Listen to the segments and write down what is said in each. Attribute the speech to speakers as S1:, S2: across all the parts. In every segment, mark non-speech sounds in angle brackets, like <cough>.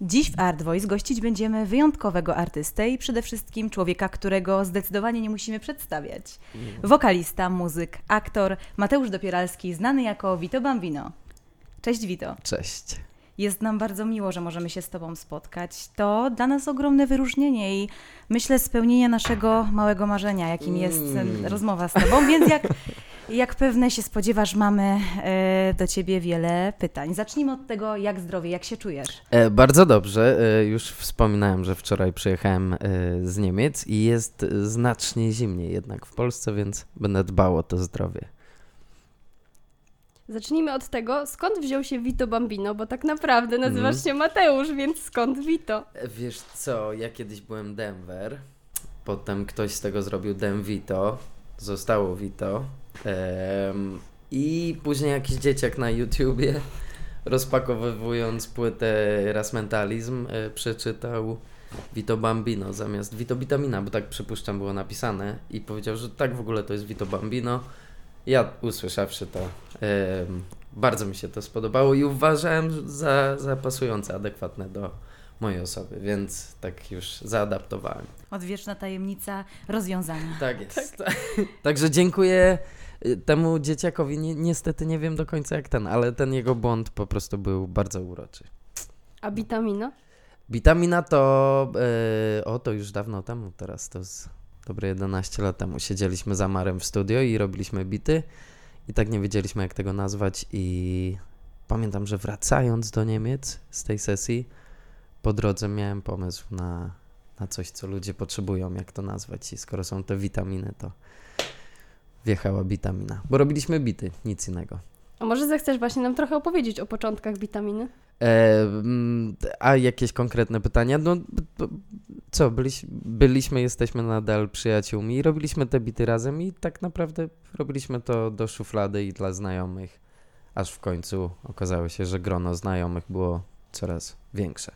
S1: Dziś w Art Voice gościć będziemy wyjątkowego artystę i przede wszystkim człowieka, którego zdecydowanie nie musimy przedstawiać. Wokalista, muzyk, aktor Mateusz Dopieralski, znany jako Vito Bambino. Cześć Vito.
S2: Cześć.
S1: Jest nam bardzo miło, że możemy się z Tobą spotkać. To dla nas ogromne wyróżnienie i myślę spełnienie naszego małego marzenia, jakim jest
S2: Mm.
S1: rozmowa z Tobą. Więc jak, jak pewne się spodziewasz, mamy e, do Ciebie wiele pytań. Zacznijmy od tego, jak zdrowie, jak się czujesz.
S2: E, bardzo dobrze. E, już wspominałem, że wczoraj przyjechałem z Niemiec i jest znacznie zimniej jednak w Polsce, więc będę dbał o to zdrowie.
S3: Zacznijmy od tego, skąd wziął się Vito Bambino, bo tak naprawdę nazywasz
S2: Mhm.
S3: się Mateusz, więc skąd Vito?
S2: Wiesz co, ja kiedyś byłem Denver, potem ktoś z tego zrobił Dem Vito, zostało Vito i później jakiś dzieciak na YouTubie rozpakowywując płytę Ras Mentalizm e, przeczytał Vito Bambino zamiast Vito Vitamina, bo tak przypuszczam było napisane i powiedział, że tak w ogóle to jest Vito Bambino. Ja usłyszawszy to, bardzo mi się to spodobało i uważałem za, za pasujące, adekwatne do mojej osoby, więc tak już zaadaptowałem.
S1: Odwieczna tajemnica rozwiązania.
S2: Tak jest. <laughs> Także dziękuję temu dzieciakowi. Ni niestety nie wiem do końca jak ten, ale ten jego błąd po prostu był bardzo uroczy.
S3: A Vitamino?
S2: Witamina to, e, o to już dawno temu, teraz to z dobre 11 lat temu siedzieliśmy z Amarem w studio i robiliśmy bity i tak nie wiedzieliśmy jak tego nazwać i pamiętam, że wracając do Niemiec z tej sesji, po drodze miałem pomysł na, na coś, co ludzie potrzebują, jak to nazwać i skoro są te witaminy, to wjechała witamina, bo robiliśmy bity, nic innego.
S3: A może zechcesz właśnie nam trochę opowiedzieć o początkach Vitaminy?
S2: E, mm, a jakieś konkretne pytania? No, b- b- co, byliś, byliśmy, jesteśmy nadal przyjaciółmi i robiliśmy te bity razem i tak naprawdę robiliśmy to do szuflady i dla znajomych, aż w końcu okazało się, że grono znajomych było coraz większe.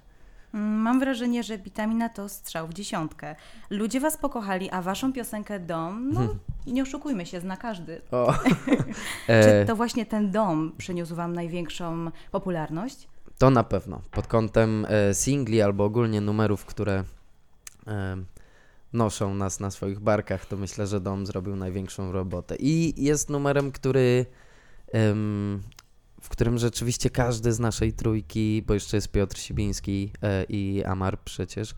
S1: Mm, Mam wrażenie, że Witamina to strzał w dziesiątkę. Ludzie Was pokochali, a Waszą piosenkę Dom, no nie oszukujmy się, zna każdy.
S2: O. <laughs>
S1: Czy
S2: E,
S1: to właśnie ten dom przyniósł Wam największą popularność?
S2: To na pewno. Pod kątem e, singli albo ogólnie numerów, które e, noszą nas na swoich barkach, to myślę, że Dom zrobił największą robotę. I jest numerem, który w którym rzeczywiście każdy z naszej trójki, bo jeszcze jest Piotr Sibiński e, i Amar przecież,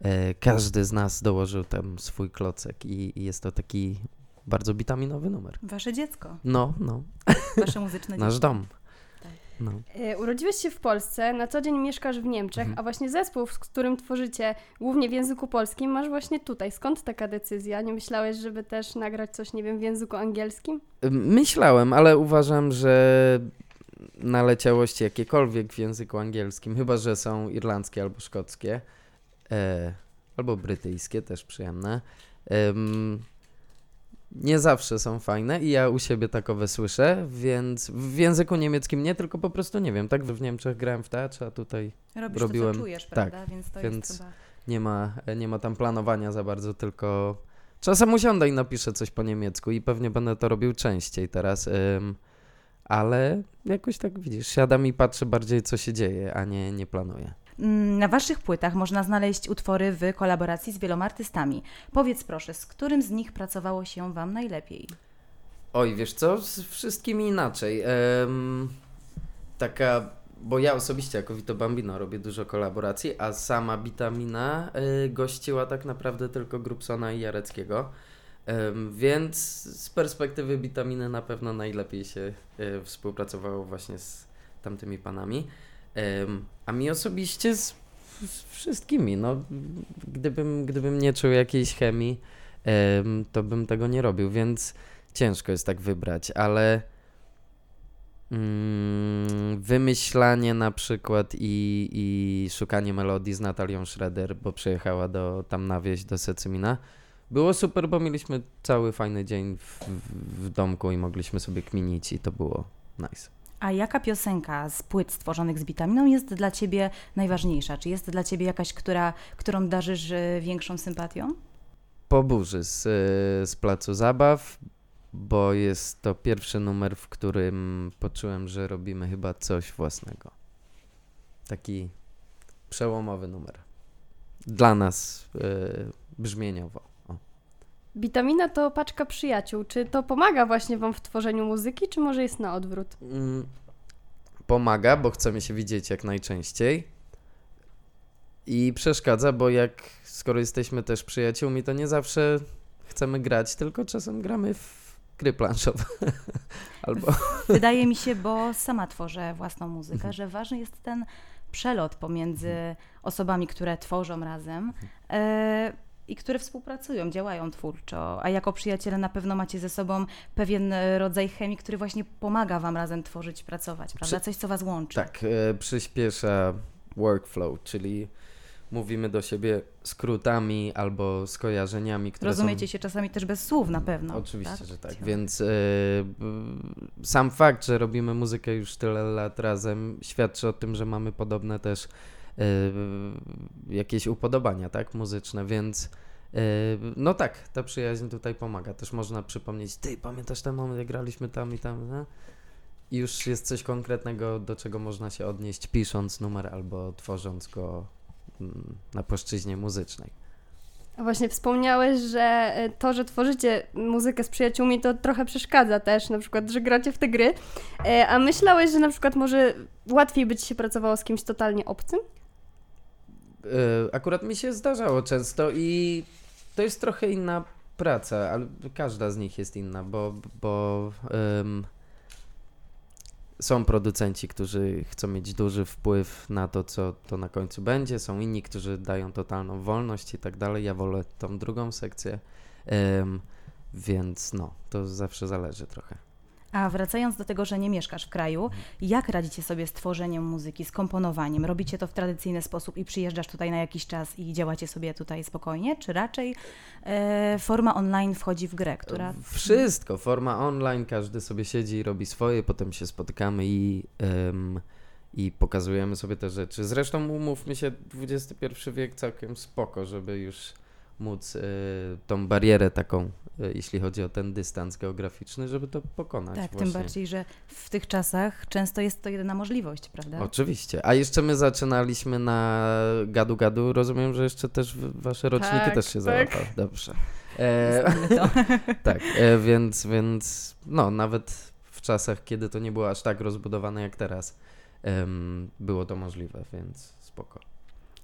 S2: e, każdy z nas dołożył tam swój klocek i, i jest to taki bardzo witaminowy numer.
S1: Wasze dziecko,
S2: No, no, <laughs>
S1: Wasze muzyczne
S2: nasz
S1: dziecko.
S2: dom.
S1: Tak.
S2: No.
S3: E, urodziłeś się w Polsce, na co dzień mieszkasz w Niemczech,
S2: Mhm.
S3: a właśnie zespół, z którym tworzycie głównie w języku polskim, masz właśnie tutaj. Skąd taka decyzja? Nie myślałeś, żeby też nagrać coś, nie wiem, w języku angielskim?
S2: Myślałem, ale uważam, że naleciałości jakiekolwiek w języku angielskim, chyba że są irlandzkie albo szkockie, e, albo brytyjskie, też przyjemne, em, nie zawsze są fajne i ja u siebie takowe słyszę, więc w języku niemieckim nie, tylko po prostu nie wiem. Tak w Niemczech grałem w teatrze, a tutaj
S1: Robisz
S2: robiłem-
S1: to, co czujesz,
S2: tak,
S1: prawda? Więc to
S2: więc-
S1: jest chyba...
S2: nie ma, nie ma tam planowania za bardzo, tylko czasem usiądę i napiszę coś po niemiecku i pewnie będę to robił częściej teraz, ym, ale jakoś tak widzisz, siadam i patrzę bardziej co się dzieje, a nie, nie planuję.
S1: Mm, Na Waszych płytach można znaleźć utwory w kolaboracji z wieloma artystami. Powiedz proszę, z którym z nich pracowało się Wam najlepiej?
S2: Oj, wiesz co, z wszystkimi inaczej. Em, taka, bo ja osobiście jako Vito Bambino robię dużo kolaboracji, a sama Bitamina y, gościła tak naprawdę tylko Grubsona i Jareckiego. Więc z perspektywy Bitaminy na pewno najlepiej się y, współpracowało właśnie z tamtymi panami. A mi osobiście z, z wszystkimi, no gdybym, gdybym nie czuł jakiejś chemii, em, to bym tego nie robił, więc ciężko jest tak wybrać, ale mm, wymyślanie na przykład i, i szukanie melodii z Natalią Schroeder, bo przyjechała do, tam na wieś do Secymina, było super, bo mieliśmy cały fajny dzień w, w domku i mogliśmy sobie kminić i to było nice.
S1: A jaka piosenka z płyt stworzonych z Bitaminą jest dla Ciebie najważniejsza? Czy jest dla Ciebie jakaś, która, którą darzysz e, większą sympatią?
S2: Po burzy z, y, z placu zabaw, bo jest to pierwszy numer, w którym poczułem, że robimy chyba coś własnego. Taki przełomowy numer. Dla nas e, brzmieniowo.
S3: Witamina to paczka przyjaciół. Czy to pomaga właśnie Wam w tworzeniu muzyki, czy może jest na odwrót?
S2: Mm, pomaga, bo chcemy się widzieć jak najczęściej. I przeszkadza, bo jak skoro jesteśmy też przyjaciółmi, to nie zawsze chcemy grać, tylko czasem gramy w gry planszowe. <laughs> Albo
S1: Wydaje mi się, bo <laughs> sama tworzę własną muzykę, że ważny jest ten przelot pomiędzy osobami, które tworzą razem e, i które współpracują, działają twórczo. A jako przyjaciele na pewno macie ze sobą pewien e, rodzaj chemii, który właśnie pomaga wam razem tworzyć, pracować, prawda?
S2: Przy-
S1: Coś, co was łączy.
S2: tak, e, przyspiesza workflow, czyli mówimy do siebie skrótami albo skojarzeniami, które są
S1: Rozumiecie się czasami też bez słów na pewno.
S2: Oczywiście, że tak.
S1: Ciekawe.
S2: Więc e, sam fakt, że robimy muzykę już tyle lat razem, świadczy o tym, że mamy podobne też jakieś upodobania, tak, muzyczne, więc e, no tak, ta przyjaźń tutaj pomaga. Też można przypomnieć, ty pamiętasz ten moment, jak graliśmy tam i tam, no? I już jest coś konkretnego, do czego można się odnieść, pisząc numer albo tworząc go mm, na płaszczyźnie muzycznej.
S3: A Właśnie wspomniałeś, że e, to, że tworzycie muzykę z przyjaciółmi, to trochę przeszkadza też, na przykład, że gracie w te gry. A myślałeś, że na przykład może łatwiej by ci się pracowało z kimś totalnie obcym?
S2: E, Akurat mi się zdarzało często i to jest trochę inna praca, ale każda z nich jest inna, bo, bo em, są producenci, którzy chcą mieć duży wpływ na to, co to na końcu będzie, są inni, którzy dają totalną wolność i tak dalej. Ja wolę tą drugą sekcję, em, więc no, to zawsze zależy trochę.
S1: A wracając do tego, że nie mieszkasz w kraju, jak radzicie sobie z tworzeniem muzyki, z komponowaniem? Robicie to w tradycyjny sposób i przyjeżdżasz tutaj na jakiś czas i działacie sobie tutaj spokojnie? Czy raczej e, forma online wchodzi w grę, która...
S2: Wszystko, forma online, każdy sobie siedzi i robi swoje, potem się spotykamy i, i pokazujemy sobie te rzeczy. Zresztą umówmy się, XXI wiek całkiem spoko, żeby już móc e, tą barierę taką, jeśli chodzi o ten dystans geograficzny, żeby to pokonać.
S1: Tak, tym
S2: właśnie.
S1: bardziej, że w tych czasach często jest to jedyna możliwość, prawda?
S2: Oczywiście. A jeszcze my zaczynaliśmy na gadu gadu. Rozumiem, że jeszcze też wasze roczniki
S3: Tak,
S2: też się
S3: tak.
S2: załapały. Dobrze. E,
S1: to. <laughs>
S2: tak, e, więc, więc no, nawet w czasach, kiedy to nie było aż tak rozbudowane jak teraz, em, było to możliwe, więc spoko.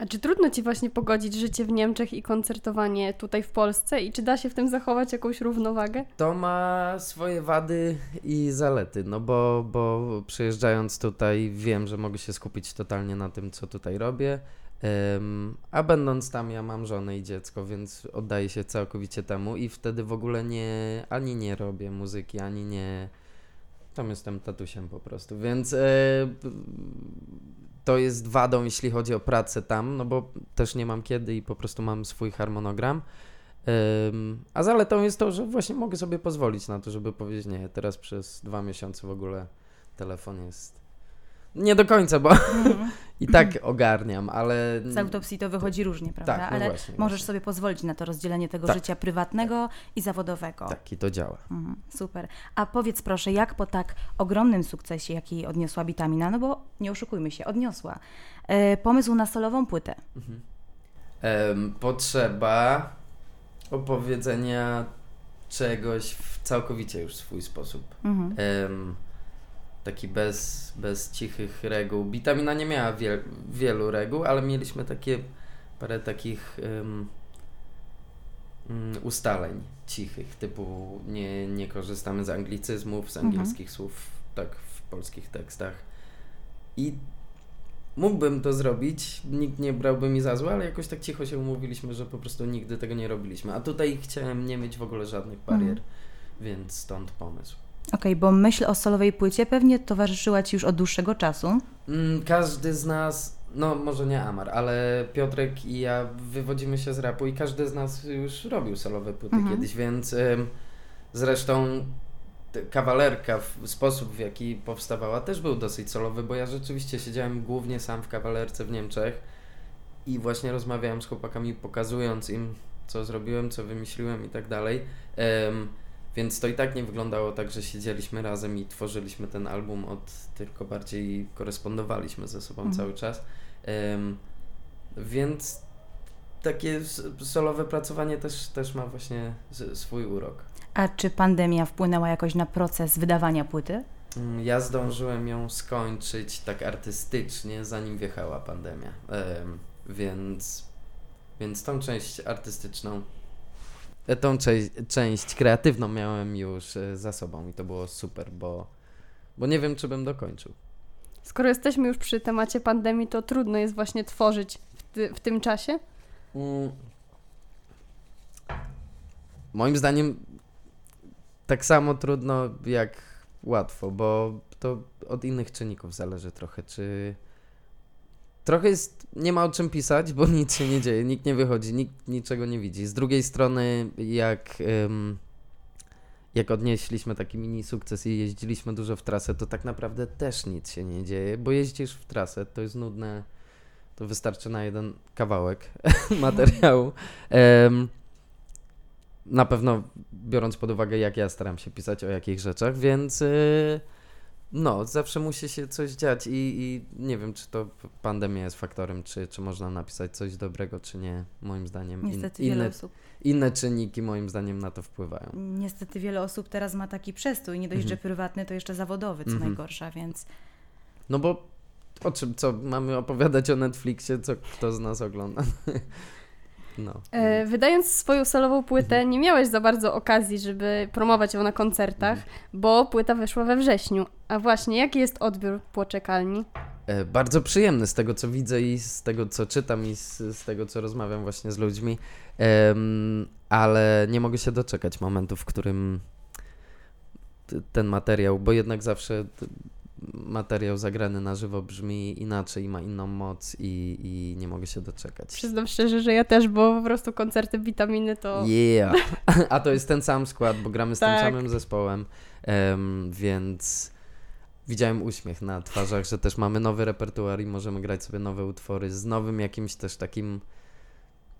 S3: A czy trudno ci właśnie pogodzić życie w Niemczech i koncertowanie tutaj w Polsce? I czy da się w tym zachować jakąś równowagę?
S2: To ma swoje wady i zalety, no bo, bo przyjeżdżając tutaj wiem, że mogę się skupić totalnie na tym, co tutaj robię, a będąc tam ja mam żonę i dziecko, więc oddaję się całkowicie temu i wtedy w ogóle nie, ani nie robię muzyki, ani nie, tam jestem tatusiem po prostu, więc e, to jest wadą, jeśli chodzi o pracę tam, no bo też nie mam kiedy i po prostu mam swój harmonogram. A zaletą jest to, że właśnie mogę sobie pozwolić na to, żeby powiedzieć nie, teraz przez dwa miesiące w ogóle telefon jest. Nie do końca, bo
S1: Mhm. <laughs>
S2: i tak ogarniam, ale.
S1: Z autopsji to wychodzi różnie, prawda?
S2: Tak, no
S1: Ale
S2: właśnie,
S1: możesz
S2: właśnie.
S1: sobie pozwolić na to rozdzielenie tego
S2: Tak.
S1: życia prywatnego i zawodowego.
S2: Tak, i to działa.
S1: Mhm, super. A powiedz proszę, jak po tak ogromnym sukcesie, jaki odniosła Bitamina, no bo nie oszukujmy się, odniosła, e, pomysł na solową płytę.
S2: Em, potrzeba opowiedzenia czegoś w całkowicie już swój sposób.
S1: Mhm.
S2: Em, taki bez, bez cichych reguł. Bitamina nie miała wiel, wielu reguł, ale mieliśmy takie parę takich mm, ustaleń cichych, typu nie, nie korzystamy z anglicyzmów, z
S1: Mhm.
S2: angielskich słów, tak w polskich tekstach. I mógłbym to zrobić, nikt nie brałby mi za złe, ale jakoś tak cicho się umówiliśmy, że po prostu nigdy tego nie robiliśmy. A tutaj chciałem nie mieć w ogóle żadnych barier,
S1: Mhm.
S2: więc stąd pomysł.
S1: Okej, bo myśl o solowej płycie pewnie towarzyszyła Ci już od dłuższego czasu.
S2: Mm, każdy z nas, no może nie Amar, ale Piotrek i ja wywodzimy się z rapu i każdy z nas już robił solowe płyty
S1: Mhm.
S2: kiedyś, więc ym, zresztą kawalerka, w sposób w jaki powstawała też był dosyć solowy, bo ja rzeczywiście siedziałem głównie sam w kawalerce w Niemczech i właśnie rozmawiałem z chłopakami, pokazując im, co zrobiłem, co wymyśliłem i tak dalej. Więc to i tak nie wyglądało tak, że siedzieliśmy razem i tworzyliśmy ten album od, tylko bardziej korespondowaliśmy ze sobą
S1: Mhm.
S2: cały czas. Em, Więc takie solowe pracowanie też, też ma właśnie swój urok.
S1: A czy pandemia wpłynęła jakoś na proces wydawania płyty?
S2: Mm, Ja zdążyłem ją skończyć tak artystycznie, zanim wjechała pandemia. Em, więc, więc tą część artystyczną, tą część, część kreatywną miałem już e, za sobą i to było super, bo, bo nie wiem, czy bym dokończył.
S3: Skoro jesteśmy już przy temacie pandemii, to trudno jest właśnie tworzyć w, ty, w tym czasie.
S2: Mm. Moim zdaniem tak samo trudno jak łatwo, bo to od innych czynników zależy trochę, czy trochę jest, nie ma o czym pisać, bo <laughs> nic się nie dzieje, nikt nie wychodzi, nikt niczego nie widzi. Z drugiej strony, jak, ym, jak odnieśliśmy taki mini sukces i jeździliśmy dużo w trasę, to tak naprawdę też nic się nie dzieje, bo jeździsz w trasę, to jest nudne, to wystarczy na jeden kawałek <laughs> materiału. Em, na pewno biorąc pod uwagę, jak ja staram się pisać o jakich rzeczach, więc y, no, zawsze musi się coś dziać i, i nie wiem, czy to pandemia jest faktorem, czy, czy można napisać coś dobrego, czy nie. Moim zdaniem in,
S1: Niestety wiele
S2: inne,
S1: osób.
S2: inne czynniki moim zdaniem na to wpływają.
S1: Niestety wiele osób teraz ma taki przestój, nie dość,
S2: Mhm.
S1: że prywatny, to jeszcze zawodowy, co
S2: Mhm.
S1: najgorsza, więc
S2: No bo o czym, co mamy opowiadać o Netflixie, co kto z nas ogląda? <laughs> No.
S3: E, wydając swoją solową płytę, nie miałeś za bardzo okazji, żeby promować ją na koncertach, bo płyta wyszła we wrześniu. A właśnie, jaki jest odbiór płoczekalni?
S2: E, Bardzo przyjemny z tego, co widzę i z tego, co czytam i z, z tego, co rozmawiam właśnie z ludźmi, ale nie mogę się doczekać momentu, w którym ten materiał, bo jednak zawsze materiał zagrany na żywo brzmi inaczej, ma inną moc i, i nie mogę się doczekać.
S3: Przyznam szczerze, że ja też, bo po prostu koncerty witaminy to...
S2: Yeah! <laughs> A to jest ten sam skład, bo gramy z tym
S3: Tak.
S2: samym zespołem, em, więc widziałem uśmiech na twarzach, że też mamy nowy repertuar i możemy grać sobie nowe utwory z nowym jakimś też takim,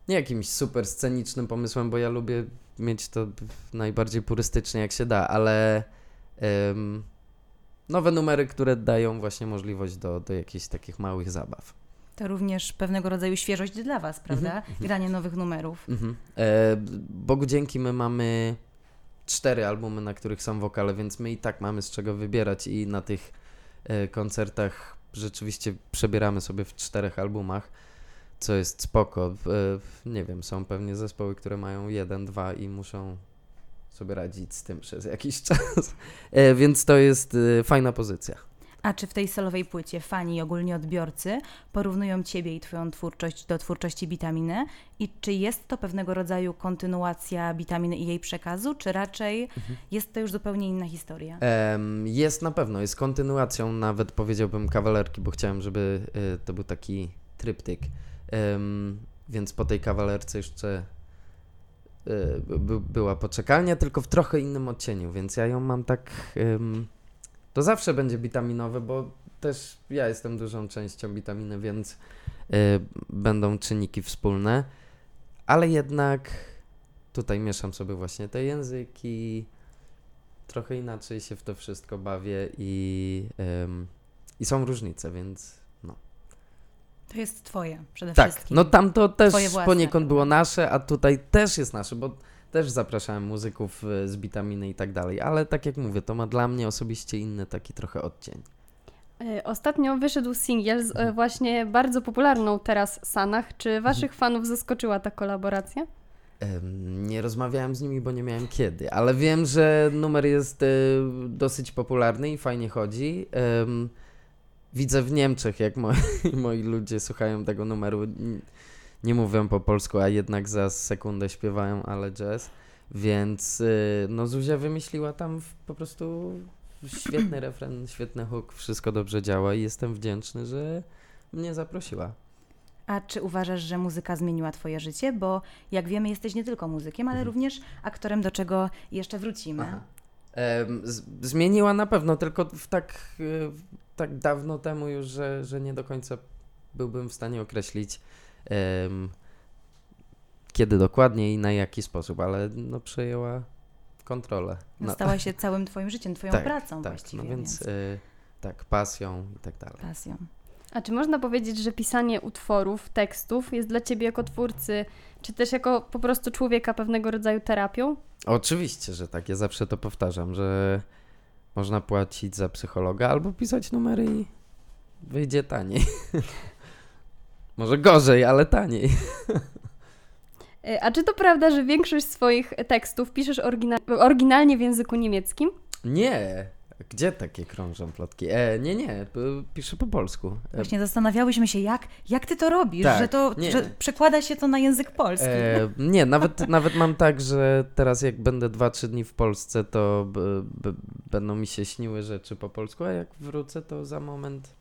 S2: nie jakimś super scenicznym pomysłem, bo ja lubię mieć to najbardziej purystycznie jak się da, ale em, nowe numery, które dają właśnie możliwość do, do jakichś takich małych zabaw.
S1: to również pewnego rodzaju świeżość dla Was, prawda?
S2: Mhm,
S1: Granie nowych numerów.
S2: Mhm. E, Bogu dzięki my mamy cztery albumy, na których są wokale, więc my i tak mamy z czego wybierać i na tych e, koncertach rzeczywiście przebieramy sobie w czterech albumach, co jest spoko. E, nie wiem, są pewnie zespoły, które mają jeden, dwa i muszą sobie radzić z tym przez jakiś <laughs> czas, e, więc to jest e, fajna pozycja.
S1: A czy w tej solowej płycie fani i ogólnie odbiorcy porównują Ciebie i Twoją twórczość do twórczości Bitaminy? I czy jest to pewnego rodzaju kontynuacja Bitaminy i jej przekazu, czy raczej jest to już zupełnie inna historia?
S2: Jest na pewno, jest kontynuacją nawet powiedziałbym kawalerki, bo chciałem, żeby y, to był taki tryptyk. Więc po tej kawalerce jeszcze by- by- była poczekalnia, tylko w trochę innym odcieniu, więc ja ją mam tak. em, To zawsze będzie witaminowe, bo też ja jestem dużą częścią witaminy, więc y, będą czynniki wspólne, ale jednak tutaj mieszam sobie właśnie te języki, trochę inaczej się w to wszystko bawię i, i są różnice, więc.
S1: To jest Twoje przede
S2: Tak,
S1: wszystkim.
S2: no tam to też poniekąd było nasze, a tutaj też jest nasze, bo też zapraszałem muzyków e, z Bitaminy i tak dalej, ale tak jak mówię, to ma dla mnie osobiście inny taki trochę odcień.
S3: E, Ostatnio wyszedł singiel z
S2: Mhm.
S3: e, właśnie bardzo popularną teraz Sanach. Czy waszych fanów zaskoczyła ta kolaboracja?
S2: Nie rozmawiałem z nimi, bo nie miałem kiedy, ale wiem, że numer jest dosyć popularny i fajnie chodzi. Widzę w Niemczech, jak moi, <laughs> moi ludzie słuchają tego numeru. Nie mówią po polsku, a jednak za sekundę śpiewają, ale jazz. Więc y, no Zuzia wymyśliła tam po prostu świetny <clears throat> refren, świetny hook, wszystko dobrze działa i jestem wdzięczny, że mnie zaprosiła.
S1: A czy uważasz, że muzyka zmieniła Twoje życie? Bo jak wiemy, jesteś nie tylko muzykiem, ale
S2: Mhm.
S1: również aktorem, do czego jeszcze wrócimy.
S2: Aha. Zmieniła na pewno, tylko w tak, y, tak dawno temu już, że, że nie do końca byłbym w stanie określić em, kiedy dokładnie i na jaki sposób, ale no przejęła kontrolę. No,
S1: Stała się całym Twoim życiem, Twoją
S2: Tak,
S1: pracą
S2: tak,
S1: właściwie.
S2: no więc y, tak, pasją i tak dalej.
S1: pasją.
S3: A czy można powiedzieć, że pisanie utworów, tekstów jest dla ciebie jako twórcy, czy też jako po prostu człowieka pewnego rodzaju terapią?
S2: Oczywiście, że tak. Ja zawsze to powtarzam, że można płacić za psychologa albo pisać numery i wyjdzie taniej. <laughs> Może gorzej, ale taniej.
S3: E, A czy to prawda, że większość swoich tekstów piszesz orygina- oryginalnie w języku niemieckim?
S2: Nie. Gdzie takie krążą plotki? E, nie, nie. Piszę po polsku. E,
S1: Właśnie zastanawiałyśmy się, jak, jak ty to robisz,
S2: Tak,
S1: że to
S2: nie.
S1: że przekłada się to na język polski.
S2: E, nie, nawet, <laughs> nawet mam tak, że teraz jak będę 2-3 dni w Polsce, to b, b, będą mi się śniły rzeczy po polsku, a jak wrócę, to za moment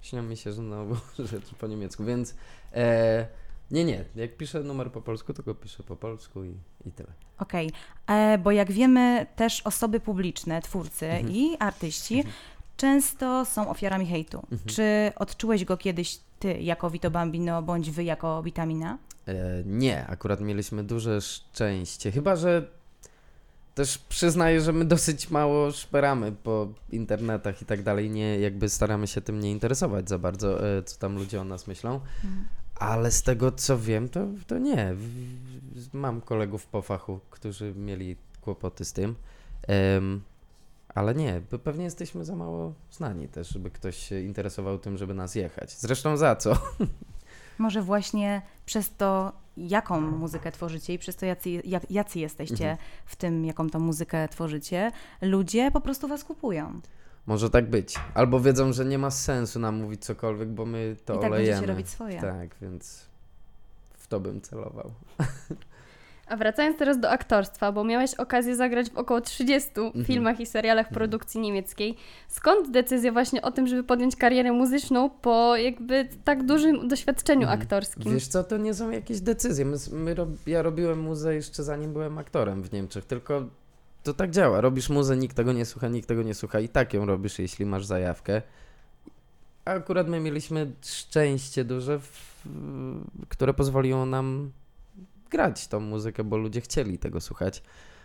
S2: śnią mi się znowu <laughs> rzeczy po niemiecku, więc e, nie, nie, jak piszę numer po polsku, to go piszę po polsku i, i tyle.
S1: Okej, E, bo jak wiemy, też osoby publiczne, twórcy
S2: Mhm.
S1: i artyści często są ofiarami hejtu.
S2: Mhm.
S1: Czy odczułeś go kiedyś ty jako Vito Bambino, bądź wy jako Witamina?
S2: E, nie, akurat mieliśmy duże szczęście, chyba że też przyznaję, że my dosyć mało szperamy po internetach i tak dalej, nie jakby staramy się tym nie interesować za bardzo, e, co tam ludzie o nas myślą, ale z tego co wiem, to, to nie. Mam kolegów po fachu, którzy mieli kłopoty z tym, Em, ale nie, bo pewnie jesteśmy za mało znani też, żeby ktoś się interesował tym, żeby nas jechać. Zresztą za co? <laughs>
S1: Może właśnie przez to, jaką muzykę tworzycie i przez to, jacy, jacy jesteście
S2: Mhm.
S1: w tym, jaką tą muzykę tworzycie, ludzie po prostu was kupują.
S2: Może tak być. Albo wiedzą, że nie ma sensu nam mówić cokolwiek, bo my to
S1: I tak
S2: olejemy.
S1: będziecie robić swoje.
S2: Tak, więc w to bym celował.
S3: A wracając teraz do aktorstwa, bo miałeś okazję zagrać w około 30
S2: Mhm.
S3: filmach i serialach produkcji niemieckiej. Skąd decyzja właśnie o tym, żeby podjąć karierę muzyczną po jakby tak dużym doświadczeniu
S2: Mhm.
S3: aktorskim?
S2: Wiesz co, to nie są jakieś decyzje. My, my ja robiłem muzę jeszcze zanim byłem aktorem w Niemczech, tylko to tak działa. Robisz muzę, nikt tego nie słucha, nikt tego nie słucha i tak ją robisz, jeśli masz zajawkę. A akurat my mieliśmy szczęście duże, w, które pozwoliło nam grać tą muzykę, bo ludzie chcieli tego słuchać.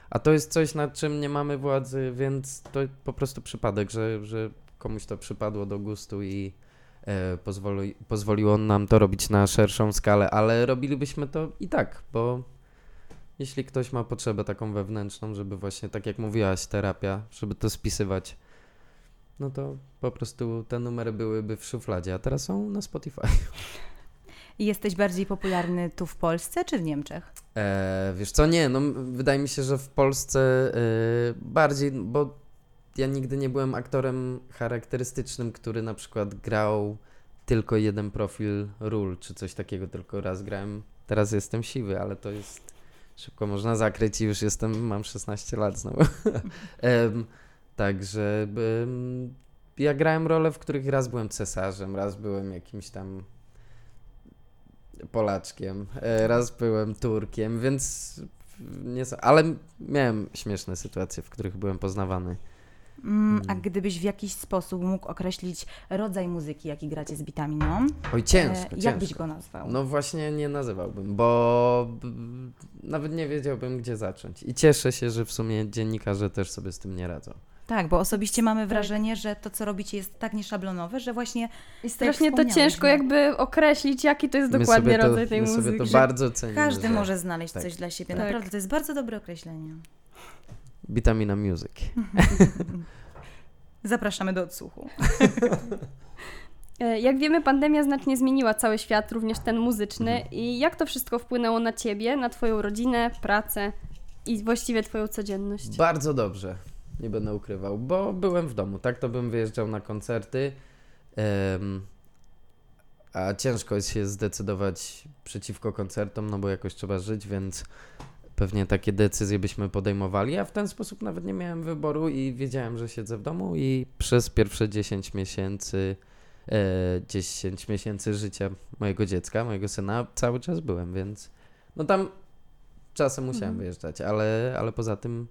S2: A to jest coś, nad czym nie mamy władzy, więc to po prostu przypadek, że, że komuś to przypadło do gustu i e, pozwoli, pozwoliło nam to robić na szerszą skalę, ale robilibyśmy to i tak, bo jeśli ktoś ma potrzebę taką wewnętrzną, żeby właśnie, tak jak mówiłaś, terapia, żeby to spisywać, no to po prostu te numery byłyby w szufladzie, a teraz są na Spotify. <laughs>
S1: Jesteś bardziej popularny tu w Polsce czy w Niemczech?
S2: E, wiesz co, nie, no wydaje mi się, że w Polsce e, bardziej, bo ja nigdy nie byłem aktorem charakterystycznym, który na przykład grał tylko jeden profil ról, czy coś takiego, tylko raz grałem, teraz jestem siwy, ale to jest, szybko można zakryć i już jestem, mam 16 lat znowu. <laughs> Em, Także em, ja grałem role, w których raz byłem cesarzem, raz byłem jakimś tam Polaczkiem, e, raz byłem Turkiem, więc nie, ale miałem śmieszne sytuacje, w których byłem poznawany.
S1: Mm, a
S2: Mm.
S1: gdybyś w jakiś sposób mógł określić rodzaj muzyki, jaki gracie z Bitaminą,
S2: Oj, ciężko,
S1: e, jak
S2: ciężko.
S1: byś go nazwał?
S2: No właśnie nie nazywałbym, bo nawet nie wiedziałbym, gdzie zacząć. I cieszę się, że w sumie dziennikarze też sobie z tym nie radzą.
S1: Tak, bo osobiście mamy wrażenie, że to, co robicie, jest tak nieszablonowe, że właśnie
S3: I strasznie to ciężko
S1: no.
S3: jakby określić, jaki to jest
S2: My
S3: dokładnie
S2: to,
S3: rodzaj tej
S2: my
S3: muzyki.
S2: sobie to bardzo cenimy.
S1: każdy
S2: że
S1: może znaleźć
S2: tak.
S1: coś dla siebie.
S3: Tak.
S1: Naprawdę, to jest bardzo dobre określenie.
S2: Vitamina Music. <laughs>
S1: Zapraszamy do odsłuchu. <laughs>
S3: E, Jak wiemy, pandemia znacznie zmieniła cały świat, również ten muzyczny.
S2: Mhm.
S3: I jak to wszystko wpłynęło na ciebie, na twoją rodzinę, pracę i właściwie twoją codzienność?
S2: Bardzo dobrze, nie będę ukrywał, bo byłem w domu, tak to bym wyjeżdżał na koncerty, em, a ciężko jest się zdecydować przeciwko koncertom, no bo jakoś trzeba żyć, więc pewnie takie decyzje byśmy podejmowali, a w ten sposób nawet nie miałem wyboru i wiedziałem, że siedzę w domu i przez pierwsze 10 miesięcy, e, 10 miesięcy życia mojego dziecka, mojego syna, cały czas byłem, więc no tam czasem musiałem
S3: Mhm.
S2: wyjeżdżać, ale, ale poza tym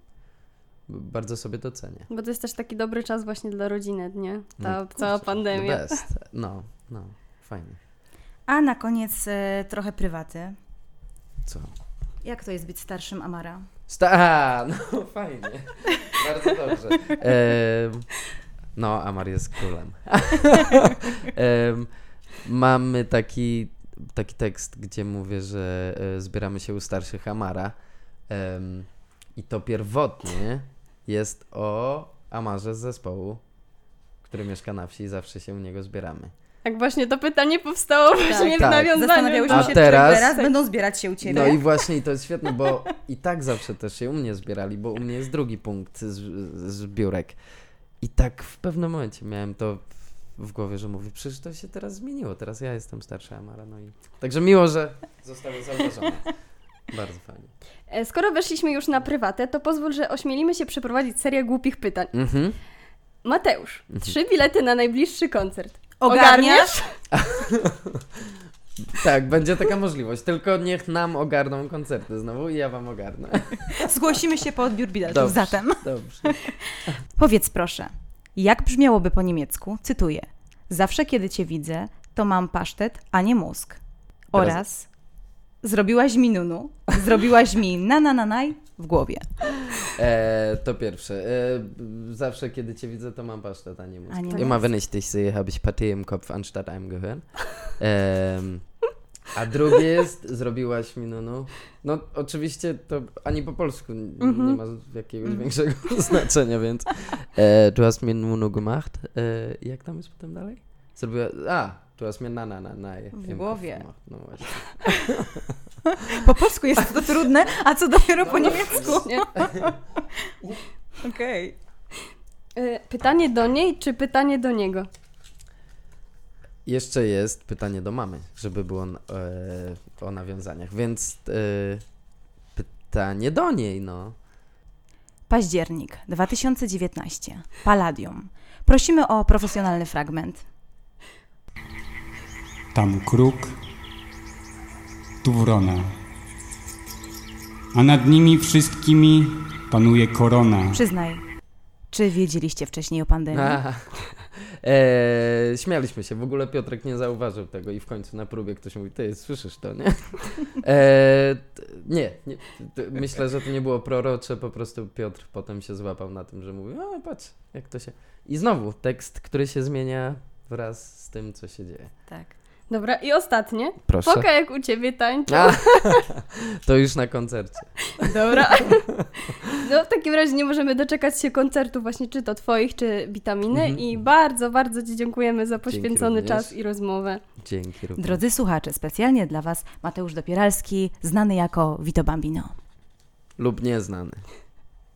S2: bardzo sobie to cenię.
S3: Bo to jest też taki dobry czas właśnie dla rodziny, nie? Ta
S2: No,
S3: cała
S2: kurczę,
S3: pandemia.
S2: Best. No, no, fajnie.
S1: A na koniec e, trochę prywaty.
S2: Co?
S1: Jak to jest być starszym Amara?
S2: Sta- a, no <laughs> fajnie. Bardzo dobrze. Em, no, Amar jest królem. <laughs> Em, Mamy taki, taki tekst, gdzie mówię, że e, zbieramy się u starszych Amara. Em, I to pierwotnie jest o Amarze z zespołu, który mieszka na wsi i zawsze się u niego zbieramy.
S3: Tak właśnie to pytanie powstało właśnie w
S2: tak.
S3: nawiązaniu.
S2: A
S1: się,
S2: teraz-
S1: teraz będą zbierać się u Ciebie.
S2: No i właśnie i to jest świetne, bo i tak zawsze też się u mnie zbierali, bo u mnie jest drugi punkt z, z zbiórek. I tak w pewnym momencie miałem to w, głowie, że mówię, przecież to się teraz zmieniło, teraz ja jestem starsza Amara, no i... Także miło, że zostało zauważone. Bardzo fajnie.
S3: E, Skoro weszliśmy już na prywatę, to pozwól, że ośmielimy się przeprowadzić serię głupich pytań.
S2: Mhm.
S3: Mateusz, trzy bilety na najbliższy koncert.
S1: Ogarniasz? <laughs>
S2: Tak, będzie taka możliwość, tylko niech nam ogarną koncerty znowu i ja wam ogarnę. <laughs>
S1: Zgłosimy się po odbiór biletów
S2: Dobrze.
S1: zatem.
S2: Dobrze. <laughs>
S1: Powiedz proszę, jak brzmiałoby po niemiecku, cytuję, zawsze kiedy Cię widzę, to mam pasztet, a nie mózg. Oraz zrobiłaś mi nunu, zrobiłaś mi na na na naj w głowie.
S2: E, to pierwsze. E, zawsze, kiedy cię widzę, to mam pasztet, a nie mózg. Immer wenn ich dich sehe, habe ich Paté im Kopf anstatt einem Gehirn. Em, a drugie jest, zrobiłaś mi nunu. No oczywiście to ani po polsku n-
S3: Mhm.
S2: nie ma jakiegoś większego <laughs> znaczenia, więc e, du hast mir nunu gemacht. E, jak tam jest potem dalej? Zrobiła, a, hast mir na na na na
S1: W głowie.
S2: No właśnie. <laughs>
S1: Po polsku jest to trudne, a co dopiero po niemiecku.
S3: Właśnie. <laughs>
S1: Okej.
S3: E, Pytanie do niej, czy pytanie do niego?
S2: Jeszcze jest pytanie do mamy, żeby było e, o nawiązaniach, więc e, pytanie do niej, no.
S1: Październik 2019. Palladium. Prosimy o profesjonalny fragment.
S4: Tam kruk, tu wrona. A nad nimi wszystkimi panuje korona.
S1: Przyznaj, czy wiedzieliście wcześniej o pandemii?
S2: A, <laughs> e, śmialiśmy się, w ogóle Piotrek nie zauważył tego i w końcu na próbie ktoś mówi, ty słyszysz to, nie? <laughs> E, t- nie, nie t- myślę, że to nie było prorocze, po prostu Piotr potem się złapał na tym, że mówi, o patrz, jak to się... I znowu tekst, który się zmienia wraz z tym, co się dzieje.
S1: Tak.
S3: Dobra, i ostatnie.
S2: Proszę.
S3: Poka jak u ciebie tańczy.
S2: A, <laughs> to już na koncercie.
S3: Dobra. <laughs> No w takim razie nie możemy doczekać się koncertu właśnie czy to twoich, czy witaminy
S2: Mhm.
S3: i bardzo, bardzo Ci dziękujemy za poświęcony czas i rozmowę.
S2: Dzięki również.
S1: Drodzy słuchacze, specjalnie dla Was Mateusz Dopieralski, znany jako Vito Bambino.
S2: Lub nieznany.